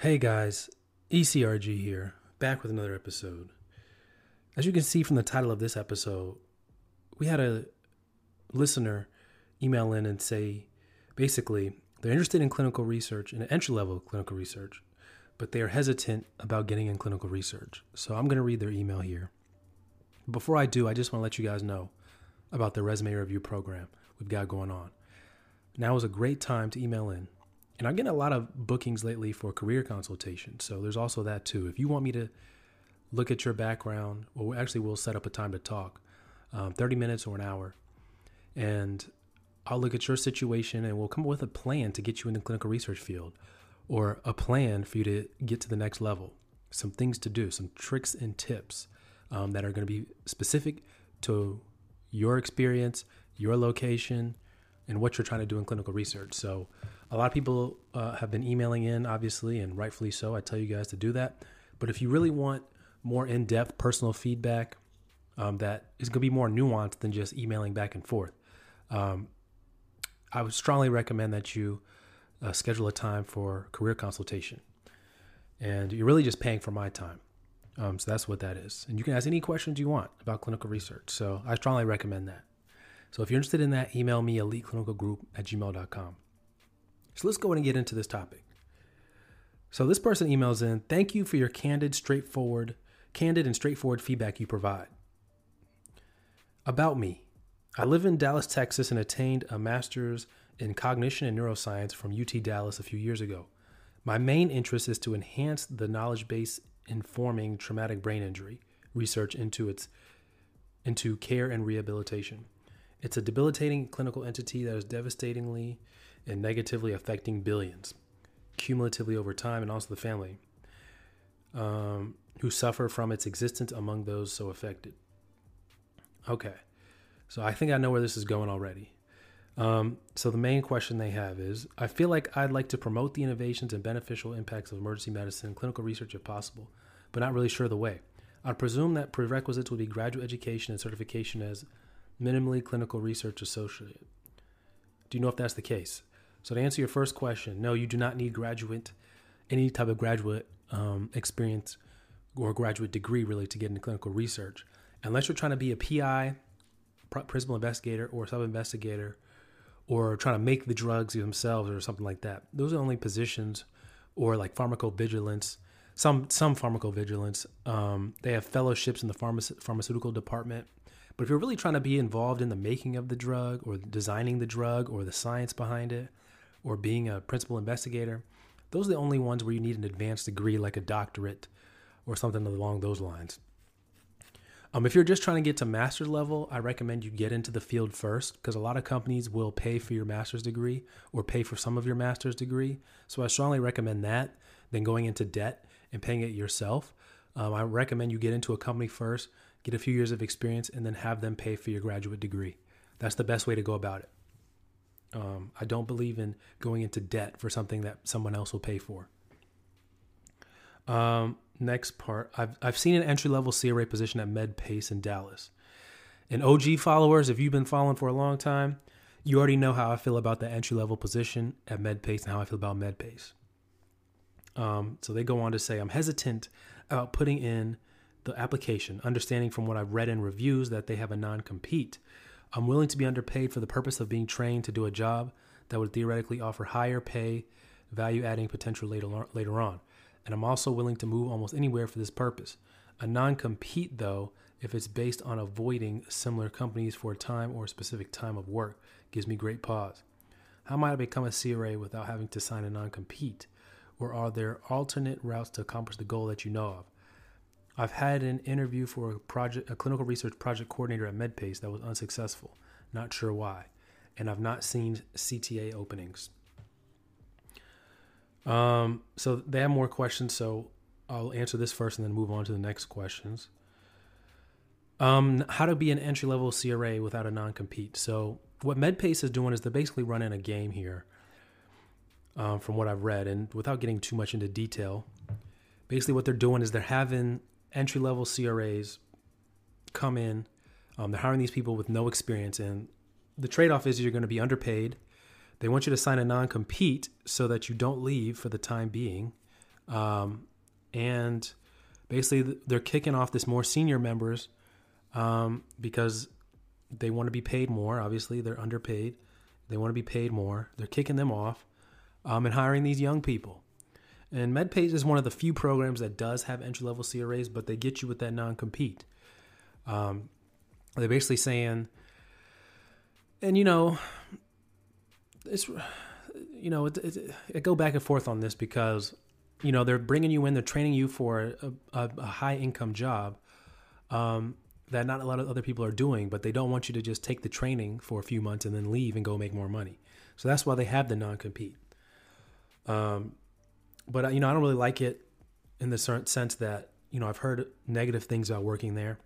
Hey guys, ECRG here, back with another episode. As you can see from the title of this episode, we had a listener email in and say basically they're interested in clinical research and entry level clinical research, but they are hesitant about getting in clinical research. So I'm going to read their email here. Before I do, I just want to let you guys know about the resume review program we've got going on. Now is a great time to email in and I'm getting a lot of bookings lately for career consultation. So there's also that too. If you want me to look at your background, well, actually, we'll set up a time to talk, um, 30 minutes or an hour, and I'll look at your situation and we'll come up with a plan to get you in the clinical research field, or a plan for you to get to the next level. Some things to do, some tricks and tips um, that are going to be specific to your experience, your location, and what you're trying to do in clinical research. So a lot of people uh, have been emailing in, obviously, and rightfully so. I tell you guys to do that. But if you really want more in depth personal feedback um, that is going to be more nuanced than just emailing back and forth, um, I would strongly recommend that you uh, schedule a time for career consultation. And you're really just paying for my time. Um, so that's what that is. And you can ask any questions you want about clinical research. So I strongly recommend that. So if you're interested in that, email me eliteclinicalgroup at gmail.com. So let's go ahead and get into this topic. So this person emails in, thank you for your candid, straightforward, candid and straightforward feedback you provide. About me. I live in Dallas, Texas and attained a master's in cognition and neuroscience from UT Dallas a few years ago. My main interest is to enhance the knowledge base informing traumatic brain injury research into its into care and rehabilitation. It's a debilitating clinical entity that is devastatingly and negatively affecting billions cumulatively over time and also the family um, who suffer from its existence among those so affected. Okay, so I think I know where this is going already. Um, so the main question they have is I feel like I'd like to promote the innovations and beneficial impacts of emergency medicine and clinical research if possible, but not really sure the way. I'd presume that prerequisites would be graduate education and certification as minimally clinical research associate. Do you know if that's the case? So to answer your first question, no, you do not need graduate, any type of graduate um, experience or graduate degree really to get into clinical research, unless you're trying to be a PI, principal investigator, or sub investigator, or trying to make the drugs themselves or something like that. Those are only positions, or like pharmacovigilance. Some some pharmacovigilance. Um, they have fellowships in the pharma- pharmaceutical department. But if you're really trying to be involved in the making of the drug or designing the drug or the science behind it, or being a principal investigator, those are the only ones where you need an advanced degree like a doctorate or something along those lines. Um, if you're just trying to get to master level, I recommend you get into the field first because a lot of companies will pay for your master's degree or pay for some of your master's degree. So I strongly recommend that than going into debt and paying it yourself. Um, I recommend you get into a company first, get a few years of experience, and then have them pay for your graduate degree. That's the best way to go about it. Um, I don't believe in going into debt for something that someone else will pay for. Um, next part, I've I've seen an entry level CRA position at MedPace in Dallas. And OG followers, if you've been following for a long time, you already know how I feel about the entry level position at MedPace and how I feel about MedPace. Um, so they go on to say, I'm hesitant about putting in the application, understanding from what I've read in reviews that they have a non compete I'm willing to be underpaid for the purpose of being trained to do a job that would theoretically offer higher pay, value adding potential later, later on. And I'm also willing to move almost anywhere for this purpose. A non compete, though, if it's based on avoiding similar companies for a time or a specific time of work, gives me great pause. How might I become a CRA without having to sign a non compete? Or are there alternate routes to accomplish the goal that you know of? I've had an interview for a project, a clinical research project coordinator at MedPace that was unsuccessful. Not sure why. And I've not seen CTA openings. Um, so they have more questions, so I'll answer this first and then move on to the next questions. Um, how to be an entry level CRA without a non compete. So what MedPace is doing is they're basically running a game here. Um, from what I've read, and without getting too much into detail, basically what they're doing is they're having entry level CRAs come in. Um, they're hiring these people with no experience, and the trade off is you're going to be underpaid. They want you to sign a non compete so that you don't leave for the time being. Um, and basically, they're kicking off this more senior members um, because they want to be paid more. Obviously, they're underpaid. They want to be paid more. They're kicking them off um, and hiring these young people. And MedPace is one of the few programs that does have entry level CRAs, but they get you with that non compete. Um, they're basically saying, and you know, it's you know, it, it, it, go back and forth on this because you know they're bringing you in, they're training you for a, a, a high income job, um, that not a lot of other people are doing, but they don't want you to just take the training for a few months and then leave and go make more money. So that's why they have the non compete. Um, but uh, you know, I don't really like it in the sense that you know I've heard negative things about working there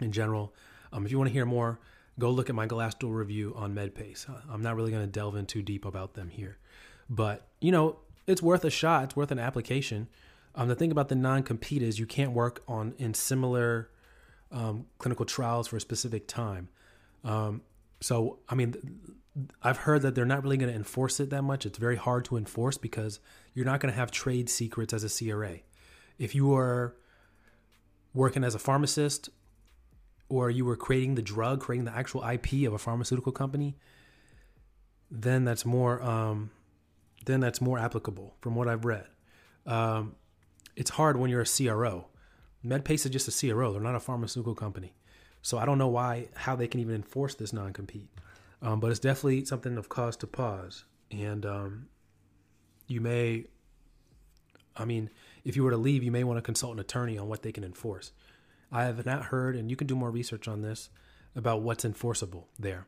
in general. Um, if you want to hear more, go look at my Glassdoor review on MedPace. I'm not really going to delve in too deep about them here, but you know, it's worth a shot. It's worth an application. Um, the thing about the non-compete is you can't work on in similar um, clinical trials for a specific time. Um, so, I mean, I've heard that they're not really going to enforce it that much. It's very hard to enforce because you're not going to have trade secrets as a CRA. If you are working as a pharmacist or you were creating the drug, creating the actual IP of a pharmaceutical company, then that's more um, then that's more applicable from what I've read. Um, it's hard when you're a CRO MedPace is just a CRO; they're not a pharmaceutical company. So I don't know why how they can even enforce this non-compete. Um, but it's definitely something of cause to pause. And um, you may, I mean, if you were to leave, you may want to consult an attorney on what they can enforce. I have not heard, and you can do more research on this about what's enforceable there.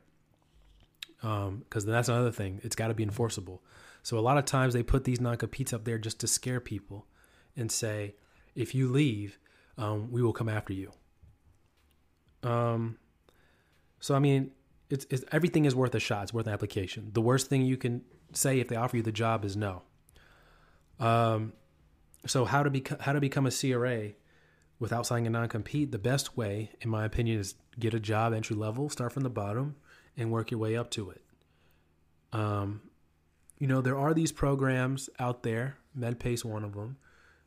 Because um, that's another thing; it's got to be enforceable. So a lot of times they put these non-competes up there just to scare people, and say, if you leave, um, we will come after you. Um, so I mean, it's, it's everything is worth a shot. It's worth an application. The worst thing you can say if they offer you the job is no. Um, so how to become how to become a CRA without signing a non compete? The best way, in my opinion, is get a job entry level, start from the bottom, and work your way up to it. Um, you know, there are these programs out there. MedPace, one of them.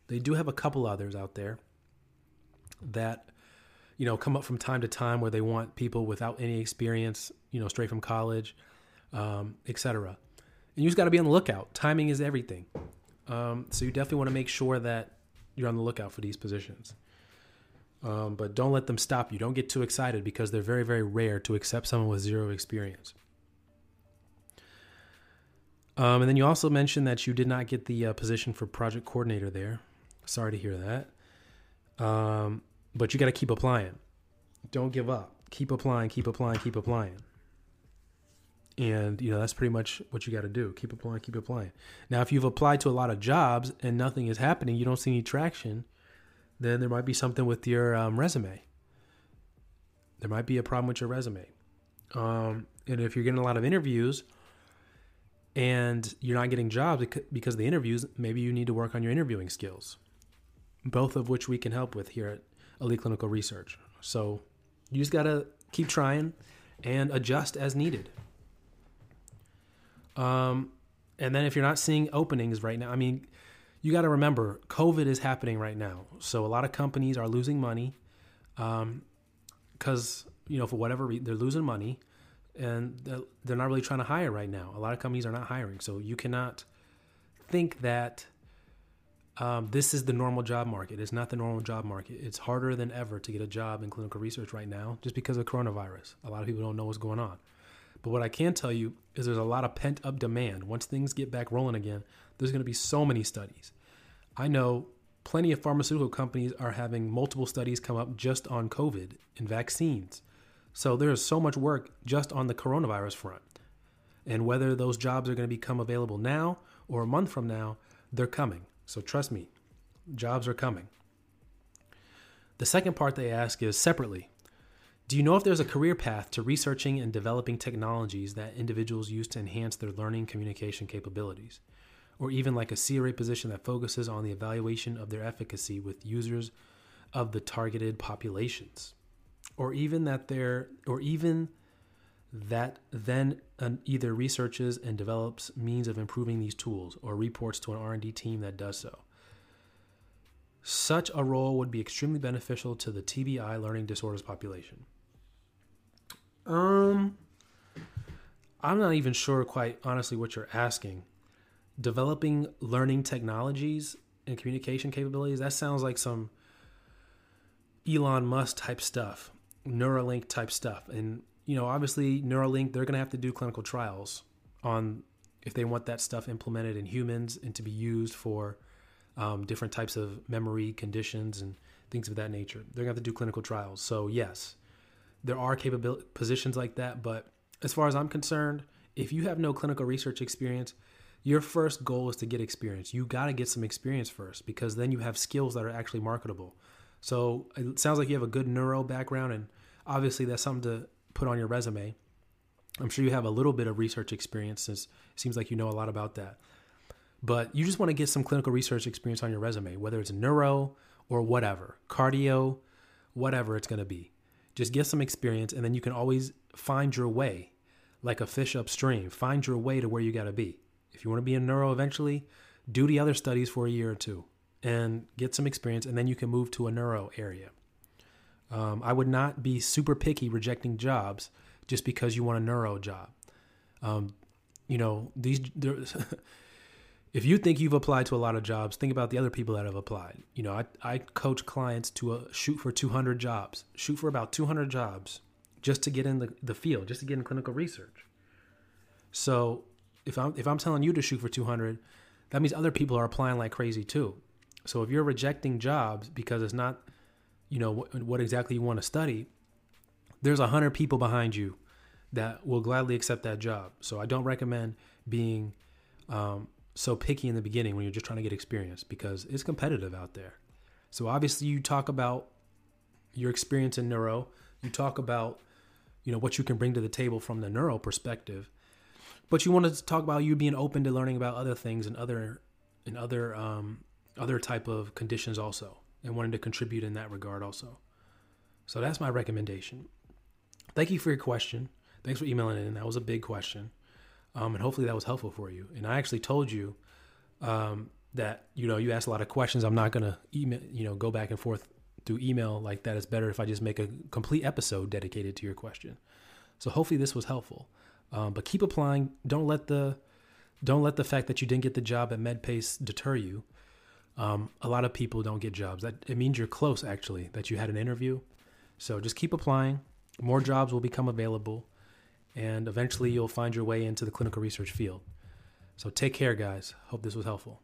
They do have a couple others out there that you know come up from time to time where they want people without any experience you know straight from college um, etc and you just got to be on the lookout. Timing is everything. Um, so you definitely want to make sure that you're on the lookout for these positions. Um, but don't let them stop you. Don't get too excited because they're very very rare to accept someone with zero experience. Um, and then you also mentioned that you did not get the uh, position for project coordinator there. Sorry to hear that. Um, but you got to keep applying. Don't give up. Keep applying, keep applying, keep applying. And, you know, that's pretty much what you got to do. Keep applying, keep applying. Now, if you've applied to a lot of jobs and nothing is happening, you don't see any traction, then there might be something with your um, resume. There might be a problem with your resume. Um, and if you're getting a lot of interviews and you're not getting jobs because of the interviews, maybe you need to work on your interviewing skills both of which we can help with here at Elite Clinical Research. So you just got to keep trying and adjust as needed. Um, and then if you're not seeing openings right now, I mean, you got to remember COVID is happening right now. So a lot of companies are losing money because, um, you know, for whatever reason, they're losing money and they're not really trying to hire right now. A lot of companies are not hiring. So you cannot think that um, this is the normal job market. It's not the normal job market. It's harder than ever to get a job in clinical research right now just because of coronavirus. A lot of people don't know what's going on. But what I can tell you is there's a lot of pent up demand. Once things get back rolling again, there's going to be so many studies. I know plenty of pharmaceutical companies are having multiple studies come up just on COVID and vaccines. So there's so much work just on the coronavirus front. And whether those jobs are going to become available now or a month from now, they're coming. So trust me, jobs are coming. The second part they ask is separately Do you know if there's a career path to researching and developing technologies that individuals use to enhance their learning communication capabilities? Or even like a CRA position that focuses on the evaluation of their efficacy with users of the targeted populations? Or even that they're, or even that then either researches and develops means of improving these tools or reports to an R&D team that does so. Such a role would be extremely beneficial to the TBI learning disorders population. Um I'm not even sure quite honestly what you're asking. Developing learning technologies and communication capabilities, that sounds like some Elon Musk type stuff, Neuralink type stuff. And you know, obviously Neuralink, they're going to have to do clinical trials on if they want that stuff implemented in humans and to be used for um, different types of memory conditions and things of that nature. They're going to have to do clinical trials. So yes, there are capability positions like that. But as far as I'm concerned, if you have no clinical research experience, your first goal is to get experience. You got to get some experience first because then you have skills that are actually marketable. So it sounds like you have a good neuro background, and obviously that's something to put on your resume. I'm sure you have a little bit of research experience since it seems like you know a lot about that. But you just want to get some clinical research experience on your resume, whether it's neuro or whatever, cardio, whatever it's going to be. Just get some experience and then you can always find your way like a fish upstream. Find your way to where you got to be. If you want to be a neuro eventually, do the other studies for a year or two and get some experience and then you can move to a neuro area. Um, I would not be super picky rejecting jobs just because you want a neuro job. Um, you know, these if you think you've applied to a lot of jobs, think about the other people that have applied. You know, I, I coach clients to a, shoot for 200 jobs, shoot for about 200 jobs just to get in the, the field, just to get in clinical research. So if I'm if I'm telling you to shoot for 200, that means other people are applying like crazy too. So if you're rejecting jobs because it's not you know what, what exactly you want to study, there's a hundred people behind you that will gladly accept that job. So I don't recommend being um, so picky in the beginning when you're just trying to get experience because it's competitive out there. So obviously you talk about your experience in neuro, you talk about you know what you can bring to the table from the neuro perspective, but you wanted to talk about you being open to learning about other things and other and other um, other type of conditions also and wanting to contribute in that regard also. So that's my recommendation. Thank you for your question. Thanks for emailing in. That was a big question. Um, and hopefully that was helpful for you. And I actually told you um, that, you know, you asked a lot of questions. I'm not going to email, you know, go back and forth through email like that. It's better if I just make a complete episode dedicated to your question. So hopefully this was helpful. Um, but keep applying. Don't let the don't let the fact that you didn't get the job at MedPace deter you. Um, a lot of people don't get jobs. That it means you're close, actually, that you had an interview. So just keep applying. More jobs will become available, and eventually you'll find your way into the clinical research field. So take care, guys. Hope this was helpful.